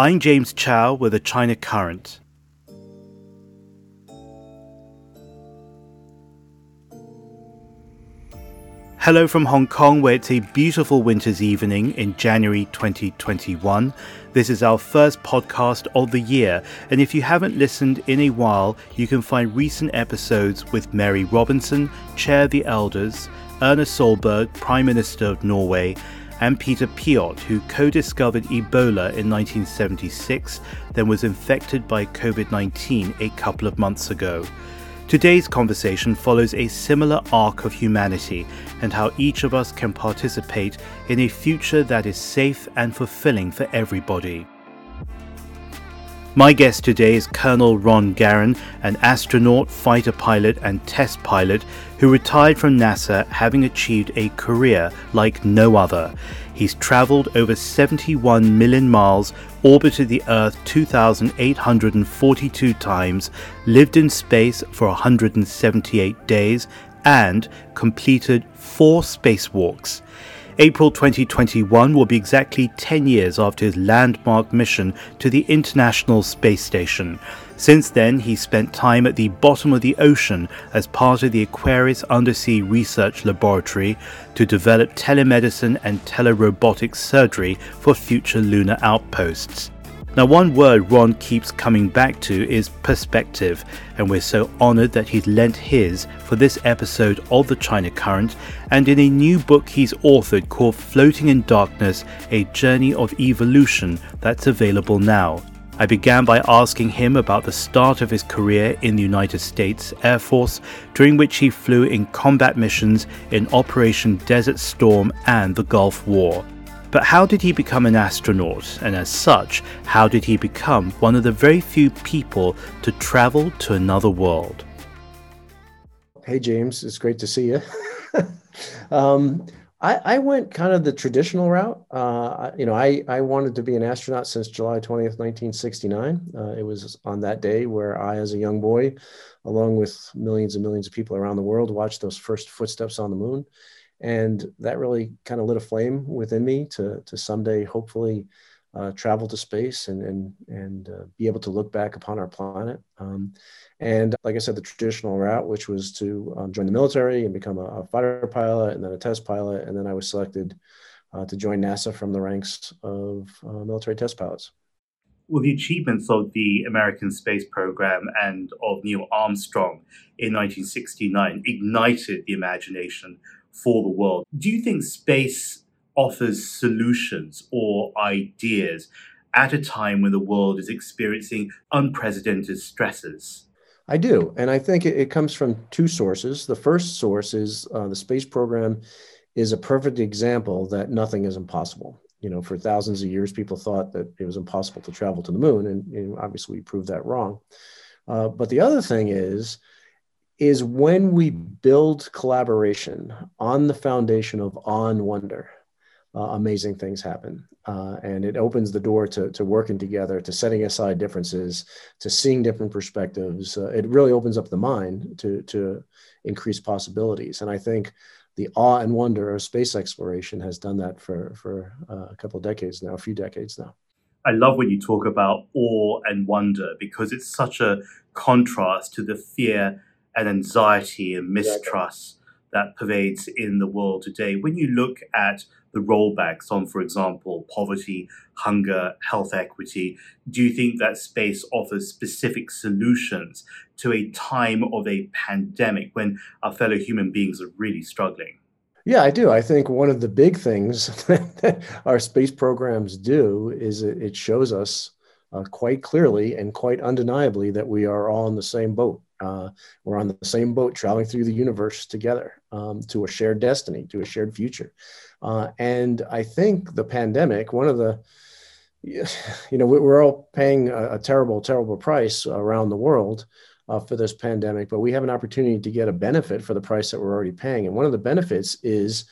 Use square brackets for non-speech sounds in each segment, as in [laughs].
I'm James Chau with the China Current. Hello from Hong Kong, where it's a beautiful winter's evening in January 2021. This is our first podcast of the year, and if you haven't listened in a while, you can find recent episodes with Mary Robinson, Chair of the Elders, Erna Solberg, Prime Minister of Norway, and Peter Piot, who co discovered Ebola in 1976, then was infected by COVID 19 a couple of months ago. Today's conversation follows a similar arc of humanity and how each of us can participate in a future that is safe and fulfilling for everybody. My guest today is Colonel Ron Garan, an astronaut, fighter pilot, and test pilot who retired from NASA having achieved a career like no other. He's traveled over 71 million miles, orbited the Earth 2,842 times, lived in space for 178 days, and completed four spacewalks. April 2021 will be exactly 10 years after his landmark mission to the International Space Station. Since then, he spent time at the bottom of the ocean as part of the Aquarius Undersea Research Laboratory to develop telemedicine and telerobotic surgery for future lunar outposts. Now, one word Ron keeps coming back to is perspective, and we're so honored that he's lent his for this episode of The China Current and in a new book he's authored called Floating in Darkness A Journey of Evolution that's available now. I began by asking him about the start of his career in the United States Air Force, during which he flew in combat missions in Operation Desert Storm and the Gulf War. But how did he become an astronaut? And as such, how did he become one of the very few people to travel to another world? Hey, James, it's great to see you. [laughs] um, I, I, went kind of the traditional route. Uh, you know, I, I wanted to be an astronaut since July 20th, 1969. Uh, it was on that day where I, as a young boy, along with millions and millions of people around the world, watched those first footsteps on the moon and that really kind of lit a flame within me to to someday hopefully uh, travel to space and and and uh, be able to look back upon our planet. Um, and like I said, the traditional route, which was to um, join the military and become a, a, fighter pilot and then a test pilot, and then I was selected uh, to join NASA from the ranks of uh, military test pilots. Well, the achievements of the American space program and of Neil Armstrong in 1969 ignited the imagination for the world. Do you think space offers solutions or ideas at a time when the world is experiencing unprecedented stresses? I do. And I think it, comes from two sources. The first source is uh, the space program is a perfect example that nothing is impossible. You know, for thousands of years, people thought that it was impossible to travel to the moon, and, and obviously we proved that wrong. Uh, but the other thing is, is when we build collaboration on the foundation of awe and wonder, uh, amazing things happen. Uh, and it opens the door to, to working together, to setting aside differences, to seeing different perspectives. Uh, it really opens up the mind to, to increase possibilities. And I think the awe and wonder of space exploration has done that for, for uh, a couple of decades now, a few decades now. I love when you talk about awe and wonder because it's such a contrast to the fear and anxiety and mistrust that pervades in the world today. When you look at the rollbacks on, for example, poverty, hunger, health equity, do you think that space offers specific solutions to a time of a pandemic when our fellow human beings are really struggling? Yeah, I do. I think one of the big things [laughs] that our space programs do is it shows us uh, quite clearly and quite undeniably that we are all in the same boat. Uh, we're on the same boat traveling through the universe together um, to a shared destiny, to a shared future. Uh, and I think the pandemic, one of the, [sighs] you know, we're all paying a, a terrible, terrible price around the world uh, for this pandemic, but we have an opportunity to get a benefit for the price that we're already paying. And one of the benefits is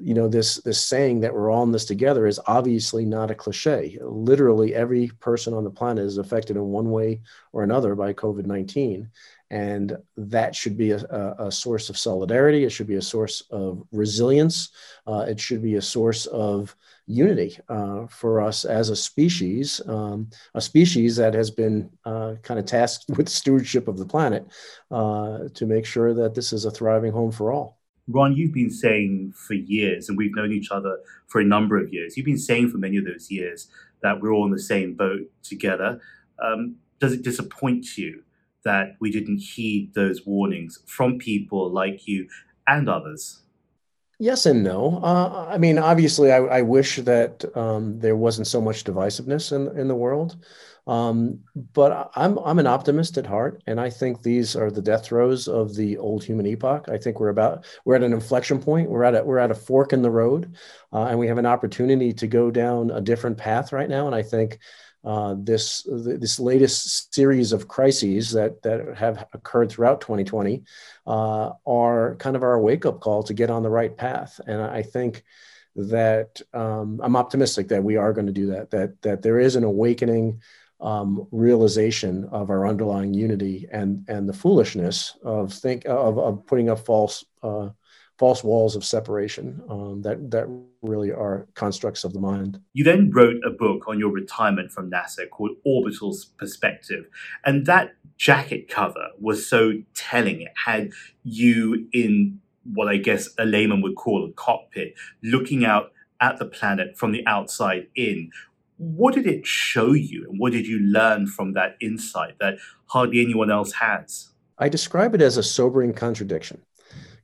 you know this this saying that we're all in this together is obviously not a cliche literally every person on the planet is affected in one way or another by covid-19 And that should be a, a, source of solidarity. It should be a source of resilience. Uh, it should be a source of unity uh, for us as a species, um, a species that has been uh, kind of tasked with stewardship of the planet uh, to make sure that this is a thriving home for all. Ron, you've been saying for years, and we've known each other for a number of years, you've been saying for many of those years that we're all in the same boat together. Um, does it disappoint you that we didn't heed those warnings from people like you and others? Yes and no. Uh, I mean, obviously, I, I wish that um, there wasn't so much divisiveness in in the world. Um, but I'm I'm an optimist at heart, and I think these are the death throes of the old human epoch. I think we're about we're at an inflection point. We're at a, we're at a fork in the road, uh, and we have an opportunity to go down a different path right now. And I think uh, this this latest series of crises that that have occurred throughout 2020 uh, are kind of our wake up call to get on the right path. And I think that um, I'm optimistic that we are going to do that. That that there is an awakening um, realization of our underlying unity and and the foolishness of think of, of putting up false uh, false walls of separation um, that that really are constructs of the mind. You then wrote a book on your retirement from NASA called Orbital's Perspective, and that jacket cover was so telling. It had you in what I guess a layman would call a cockpit, looking out at the planet from the outside in what did it show you and what did you learn from that insight that hardly anyone else has? I describe it as a sobering contradiction.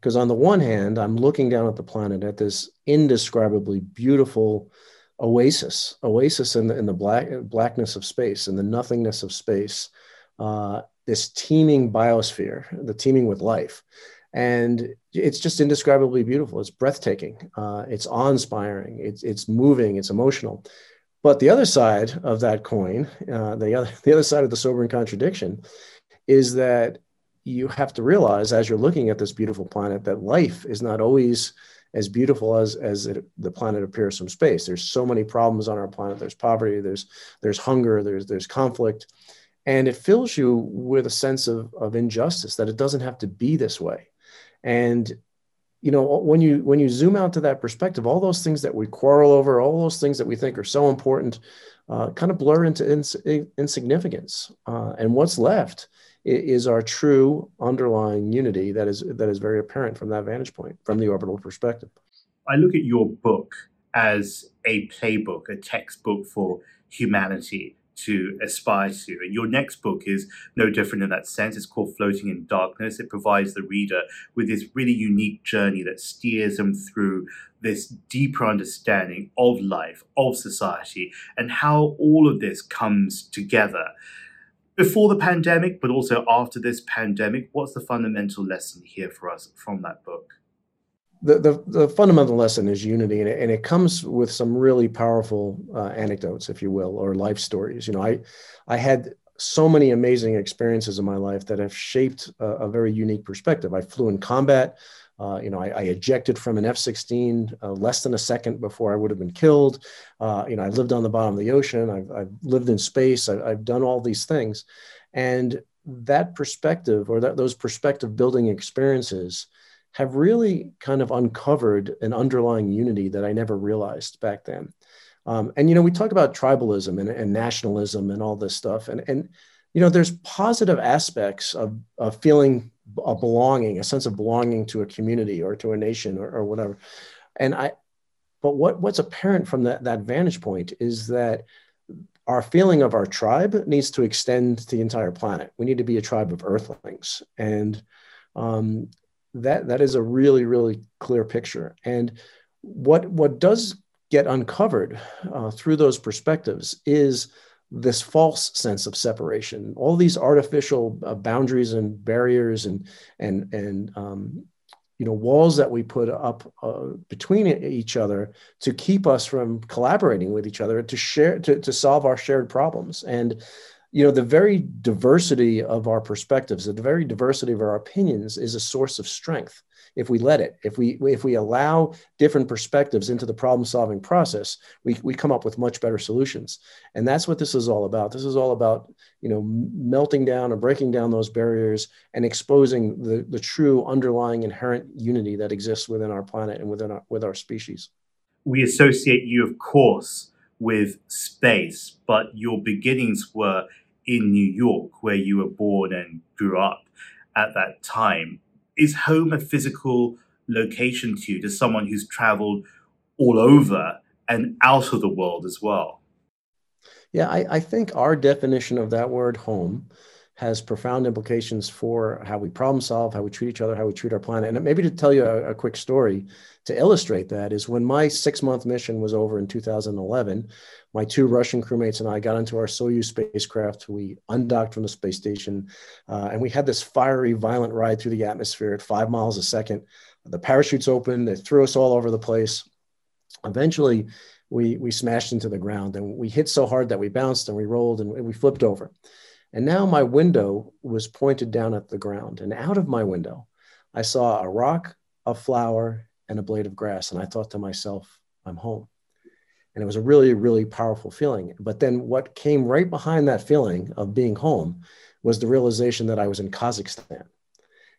Because on the one hand, I'm looking down at the planet at this indescribably beautiful oasis, oasis in the, in the black, blackness of space, and the nothingness of space, uh, this teeming biosphere, the teeming with life. And it's just indescribably beautiful. It's breathtaking. Uh, it's awe-inspiring. It's, it's moving. It's emotional. But the other side of that coin, uh, the other [laughs] the other side of the sobering contradiction, is that you have to realize as you're looking at this beautiful planet that life is not always as beautiful as as it, the planet appears from space. There's so many problems on our planet. There's poverty. There's there's hunger. There's there's conflict, and it fills you with a sense of of injustice that it doesn't have to be this way. And you know when you when you zoom out to that perspective all those things that we quarrel over all those things that we think are so important uh, kind of blur into ins- insignificance uh, and what's left is our true underlying unity that is that is very apparent from that vantage point from the orbital perspective i look at your book as a playbook a textbook for humanity to aspire to. And your next book is no different in that sense. It's called Floating in Darkness. It provides the reader with this really unique journey that steers them through this deeper understanding of life, of society, and how all of this comes together. Before the pandemic, but also after this pandemic, what's the fundamental lesson here for us from that book? the, the, the, fundamental lesson is unity and it, and it comes with some really powerful uh, anecdotes if you will or life stories you know i i had so many amazing experiences in my life that have shaped a, a very unique perspective i flew in combat uh, you know, I, I, ejected from an F-16 uh, less than a second before I would have been killed. Uh, you know, I lived on the bottom of the ocean. I've, I've lived in space. I've, I've, done all these things, and that perspective or that those perspective building experiences have really kind of uncovered an underlying unity that I never realized back then. Um, and you know, we talk about tribalism and, and, nationalism and all this stuff, and and you know, there's positive aspects of, of feeling a belonging, a sense of belonging to a community or to a nation or, or whatever. And I, but what what's apparent from that that vantage point is that our feeling of our tribe needs to extend to the entire planet. We need to be a tribe of Earthlings, and um, that that is a really really clear picture and what what does get uncovered uh, through those perspectives is this false sense of separation all these artificial uh, boundaries and barriers and and and um, you know walls that we put up uh, between each other to keep us from collaborating with each other to share to, to solve our shared problems. And you know the very diversity of our perspectives the very diversity of our opinions is a source of strength if we let it. If we if we allow different perspectives into the problem solving process we, we come up with much better solutions. And that's what this is all about. This is all about you know melting down and breaking down those barriers and exposing the the true underlying inherent unity that exists within our planet and within our with our species. We associate you of course with space but your beginnings were in New York, where you were born and grew up at that time. Is home a physical location to you, to someone who's traveled all over and out of the world as well? Yeah, I, I think our definition of that word home has profound implications for how we problem solve, how we treat each other, how we treat our planet. And maybe to tell you a, a quick story to illustrate that is when my six month mission was over in 2011, my two Russian crewmates and I got into our Soyuz spacecraft. We undocked from the space station, uh, and we had this fiery, violent ride through the atmosphere at five miles a second. The parachutes opened, they threw us all over the place. Eventually, we, we smashed into the ground and we hit so hard that we bounced and we rolled and we flipped over. And now my window was pointed down at the ground. And out of my window, I saw a rock, a flower, and a blade of grass. And I thought to myself, I'm home. And it was a really, really powerful feeling. But then what came right behind that feeling of being home was the realization that I was in Kazakhstan.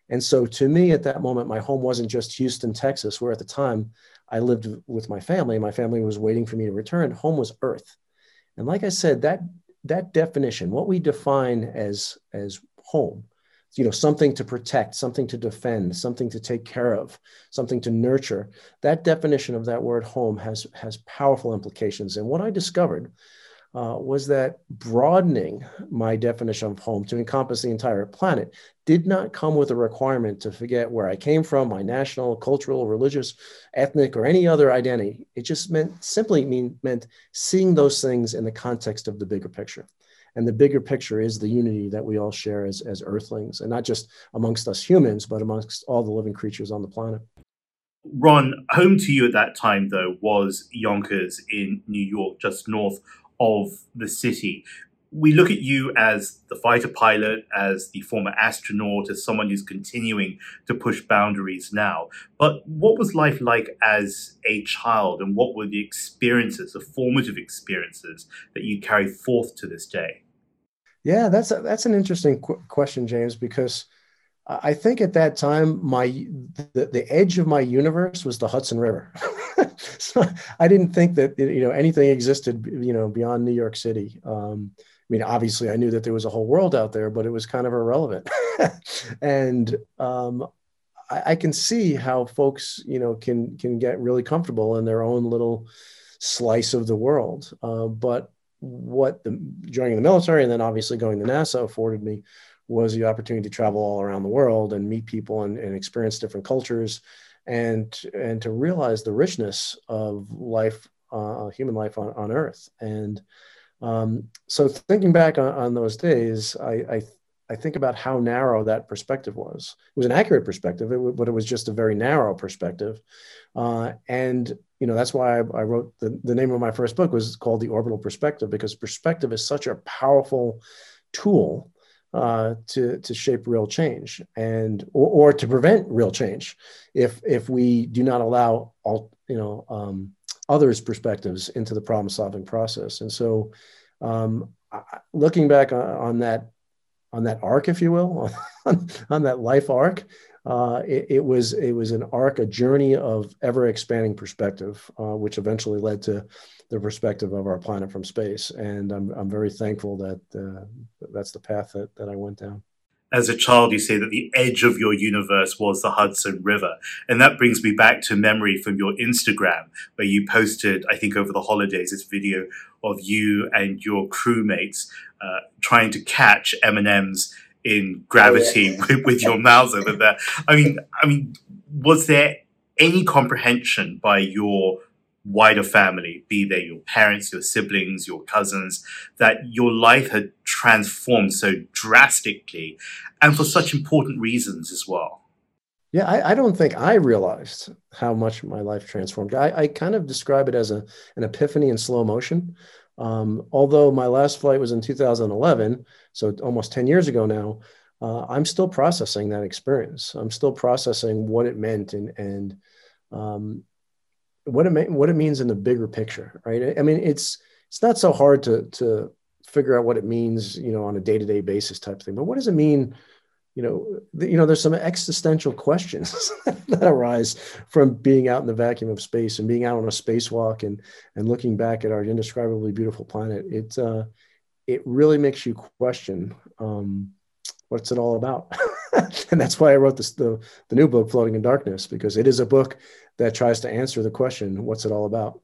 And so to me at that moment, my home wasn't just Houston, Texas, where at the time I lived with my family. My family was waiting for me to return. Home was Earth. And like I said, that that definition, what we define as as home, you know, something to protect, something to defend, something to take care of, something to nurture. That definition of that word home has has powerful implications. And what I discovered uh, was that broadening my definition of home to encompass the entire planet did not come with a requirement to forget where I came from, my national, cultural, religious, ethnic, or any other identity. It just meant simply mean, meant seeing those things in the context of the bigger picture. And the bigger picture is the unity that we all share as, as earthlings, and not just amongst us humans, but amongst all the living creatures on the planet. Ron, home to you at that time, though, was Yonkers in New York, just north of the city. We look at you as the fighter pilot, as the former astronaut, as someone who's continuing to push boundaries now. But what was life like as a child, and what were the experiences, the formative experiences that you carry forth to this day? Yeah, that's a, that's an interesting qu- question, James, because I think at that time my the, the edge of my universe was the Hudson River. [laughs] so I didn't think that you know anything existed you know beyond New York City. Um, I mean, obviously, I knew that there was a whole world out there, but it was kind of irrelevant. [laughs] and um, I, I, can see how folks you know can can get really comfortable in their own little slice of the world. Uh, but what the joining the military and then obviously going to NASA afforded me was the opportunity to travel all around the world and meet people and, and experience different cultures and and to realize the richness of life uh, human life on, on earth. And um, so thinking back on, on those days I, I, I think about how narrow that perspective was. It was an accurate perspective but it was just a very narrow perspective. Uh, and you know that's why I, I wrote the, the name of my first book was called the orbital perspective because perspective is such a powerful tool uh, to to shape real change and or, or to prevent real change if if we do not allow all you know um, others' perspectives into the problem solving process. And so, um, looking back on, on, that on that arc, if you will, [laughs] on, on that life arc, uh, it, it, was it was an arc, a journey of ever expanding perspective, uh, which eventually led to the perspective of our planet from space. And I'm, I'm very thankful that uh, that's the path that, that I went down. As a child, you say that the edge of your universe was the Hudson River. And that brings me back to memory from your Instagram, where you posted, I think over the holidays, this video of you and your crewmates uh, trying to catch M&Ms in gravity oh, yeah. [laughs] with, with your mouths over there. I mean, I mean, was there any comprehension by your wider family, be they your parents, your siblings, your cousins, that your life had transformed so drastically and for such important reasons as well. Yeah, I, I don't think I realized how much my life transformed. I, I kind of describe it as a, an epiphany in slow motion. Um, although my last flight was in 2011, so almost 10 years ago now, uh, I'm still processing that experience. I'm still processing what it meant and and um, what it what it means in the bigger picture, right? I mean, it's it's not so hard to to figure out what it means, you know, on a day to day basis type thing. But what does it mean? You know, you know, there's some existential questions [laughs] that arise from being out in the vacuum of space and being out on a spacewalk and and looking back at our indescribably beautiful planet. It uh, it really makes you question. Um, what's it all about? [laughs] and that's why I wrote this the, the new book, Floating in Darkness, because it is a book that tries to answer the question, what's it all about?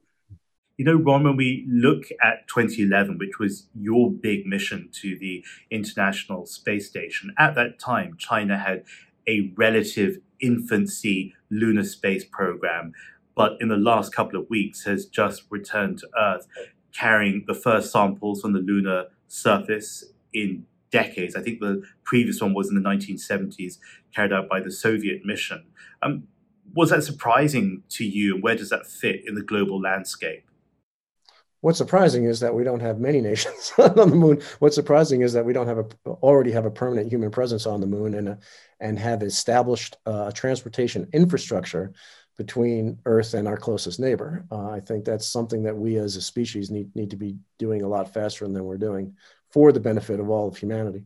You know, Ron, when we look at 2011, which was your big mission to the International Space Station, at that time, China had a relative infancy lunar space program, but in the last couple of weeks has just returned to Earth, carrying the first samples from the lunar surface in decades. I think the previous one was in the 1970s, carried out by the Soviet mission. Um, was that surprising to you, and where does that fit in the global landscape? What's surprising is that we don't have many nations [laughs] on the moon. What's surprising is that we don't have a already have a permanent human presence on the moon and a, and have established a transportation infrastructure between Earth and our closest neighbor. Uh, I think that's something that we as a species need need to be doing a lot faster than we're doing for the benefit of all of humanity.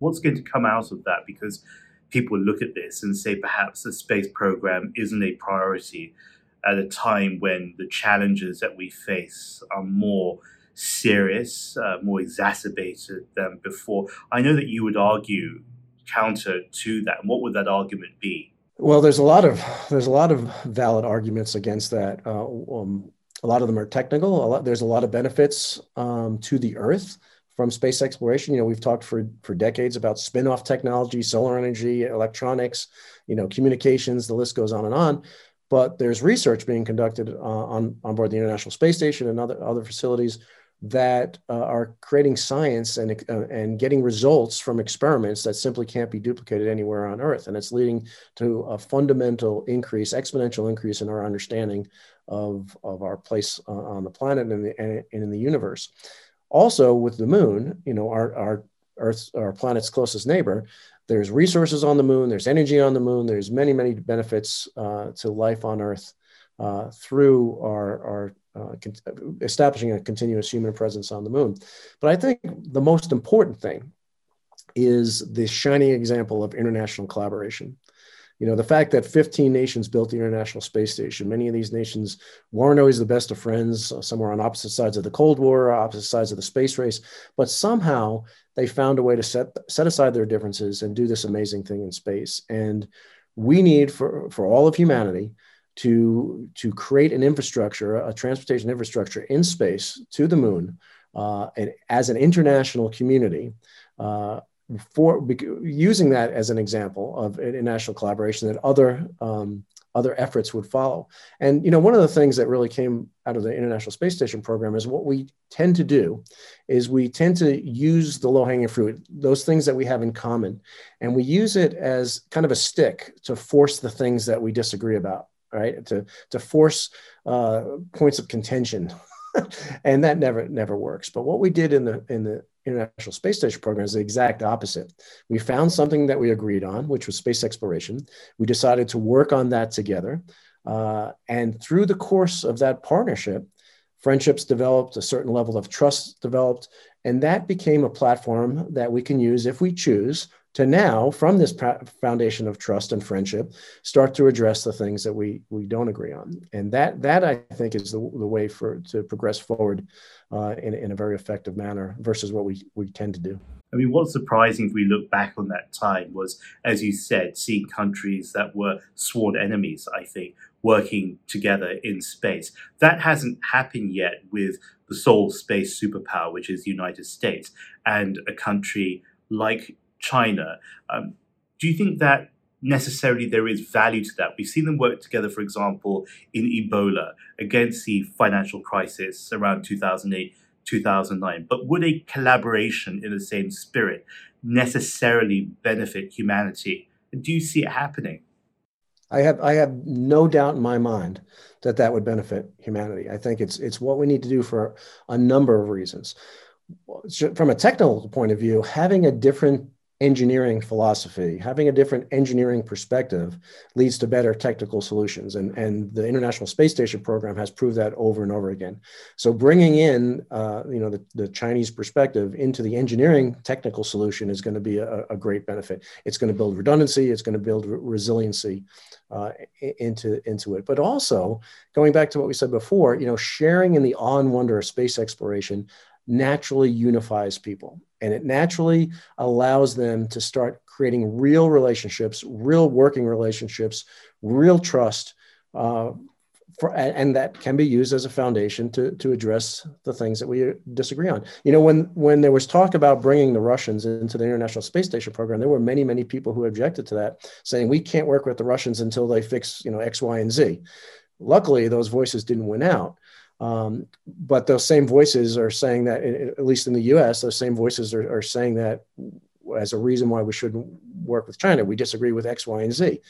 What's going to come out of that? Because people look at this and say perhaps the space program isn't a priority at a time when the challenges that we face are more serious, uh, more exacerbated than before. I know that you would argue counter to that. What would that argument be? Well, there's a lot of there's a lot of valid arguments against that. Uh, um, a lot of them are technical. A lot, there's a lot of benefits um, to the Earth from space exploration. You know, we've talked for for decades about spin-off technology, solar energy, electronics, you know, communications. The list goes on and on. But there's research being conducted uh, on on board the International Space Station and other other facilities that uh, are creating science and, uh, and getting results from experiments that simply can't be duplicated anywhere on Earth. And it's leading to a fundamental increase, exponential increase in our understanding of, of our place uh, on the planet and, in the, and in the universe. Also, with the moon, you know, our, our Earth, our planet's closest neighbor, there's resources on the moon, there's energy on the moon, there's many, many benefits uh, to life on Earth uh, through our, our uh, establishing a continuous human presence on the moon. But I think the most important thing is the shining example of international collaboration. You know, the fact that 15 nations built the International Space Station, many of these nations weren't always the best of friends. Uh, some were on opposite sides of the Cold War, opposite sides of the space race, but somehow they found a way to set, set aside their differences and do this amazing thing in space. And we need for, for all of humanity to, to create an infrastructure, a transportation infrastructure in space to the moon, uh, and as an international community, uh, for using that as an example of international collaboration that other um, other efforts would follow. And you know, one of the things that really came out of the International Space Station program is what we tend to do is we tend to use the low-hanging fruit, those things that we have in common, and we use it as kind of a stick to force the things that we disagree about right? To to force uh, points of contention, [laughs] and that never never works. But what we did in the in the International Space Station program is the exact opposite. We found something that we agreed on, which was space exploration. We decided to work on that together, uh, and through the course of that partnership, friendships developed, a certain level of trust developed, and that became a platform that we can use if we choose to now, from this foundation of trust and friendship, start to address the things that we we don't agree on, and that that I think is the, the way for to progress forward uh, in in a very effective manner versus what we we tend to do. I mean, what's surprising if we look back on that time was, as you said, seeing countries that were sworn enemies, I think, working together in space. That hasn't happened yet with the sole space superpower, which is the United States, and a country like China. Um, do you think that necessarily there is value to that? We've seen them work together, for example, in Ebola against the financial crisis around 2008, 2009. But would a collaboration in the same spirit necessarily benefit humanity? Do you see it happening? I have I have no doubt in my mind that that would benefit humanity. I think it's it's what we need to do for a number of reasons. From a technical point of view, having a different engineering philosophy, having a different engineering perspective leads to better technical solutions. And, and the International Space Station program has proved that over and over again. So bringing in, uh, you know, the, the Chinese perspective into the engineering technical solution is going to be a, a great benefit. It's going to build redundancy. It's going to build re- resiliency uh, into, into it. But also going back to what we said before, you know, sharing in the awe and wonder of space exploration naturally unifies people and it naturally allows them to start creating real relationships, real working relationships, real trust. Uh, for, and that can be used as a foundation to, to address the things that we disagree on. You know, when, when there was talk about bringing the Russians into the International Space Station program, there were many, many people who objected to that, saying we can't work with the Russians until they fix, you know, X, Y, and Z. Luckily, those voices didn't win out. Um, but those same voices are saying that, at least in the US, those same voices are, are saying that as a reason why we shouldn't work with China. We disagree with X, Y, and Z.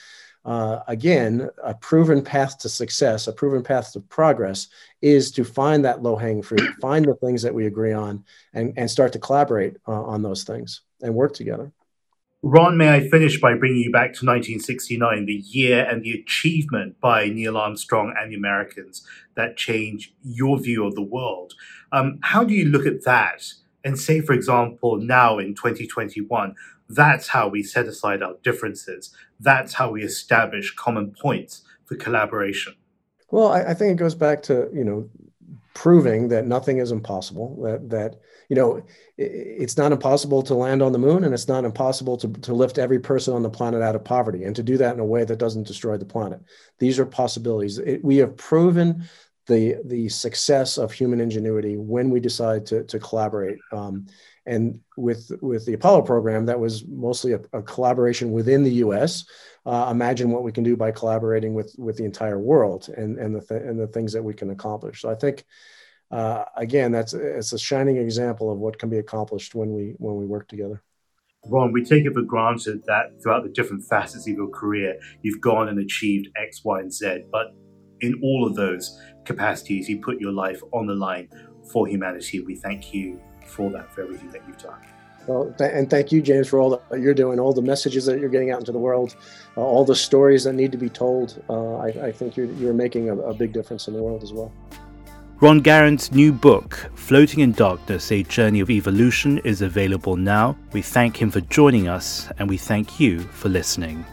Uh, again, a proven path to success, a proven path to progress is to find that low hanging fruit, find the things that we agree on, and, and start to collaborate uh, on those things and work together. Ron, may I finish by bringing you back to 1969, the year and the achievement by Neil Armstrong and the Americans that changed your view of the world. Um, how do you look at that and say, for example, now in 2021, that's how we set aside our differences, that's how we establish common points for collaboration? Well, I, I think it goes back to, you know, proving that nothing is impossible, that, that you know, it's not impossible to land on the moon and it's not impossible to, to lift every person on the planet out of poverty and to do that in a way that doesn't destroy the planet. These are possibilities. It, we have proven the, the success of human ingenuity when we decide to, to collaborate. Um, and with, with the Apollo program, that was mostly a, a collaboration within the US. Uh, imagine what we can do by collaborating with, with the entire world and, and, the th- and the things that we can accomplish. So I think uh, again, that's it's a shining example of what can be accomplished when we when we work together. Ron, we take it for granted that throughout the different facets of your career, you've gone and achieved X, Y, and Z. But in all of those capacities, you put your life on the line for humanity. We thank you for that, for everything that you've done. Well, th- and thank you, James, for all that you're doing, all the messages that you're getting out into the world, uh, all the stories that need to be told. Uh, I, I, think you're, you're making a, a big difference in the world as well. Ron Garan's new book, Floating in Darkness A Journey of Evolution, is available now. We thank him for joining us and we thank you for listening.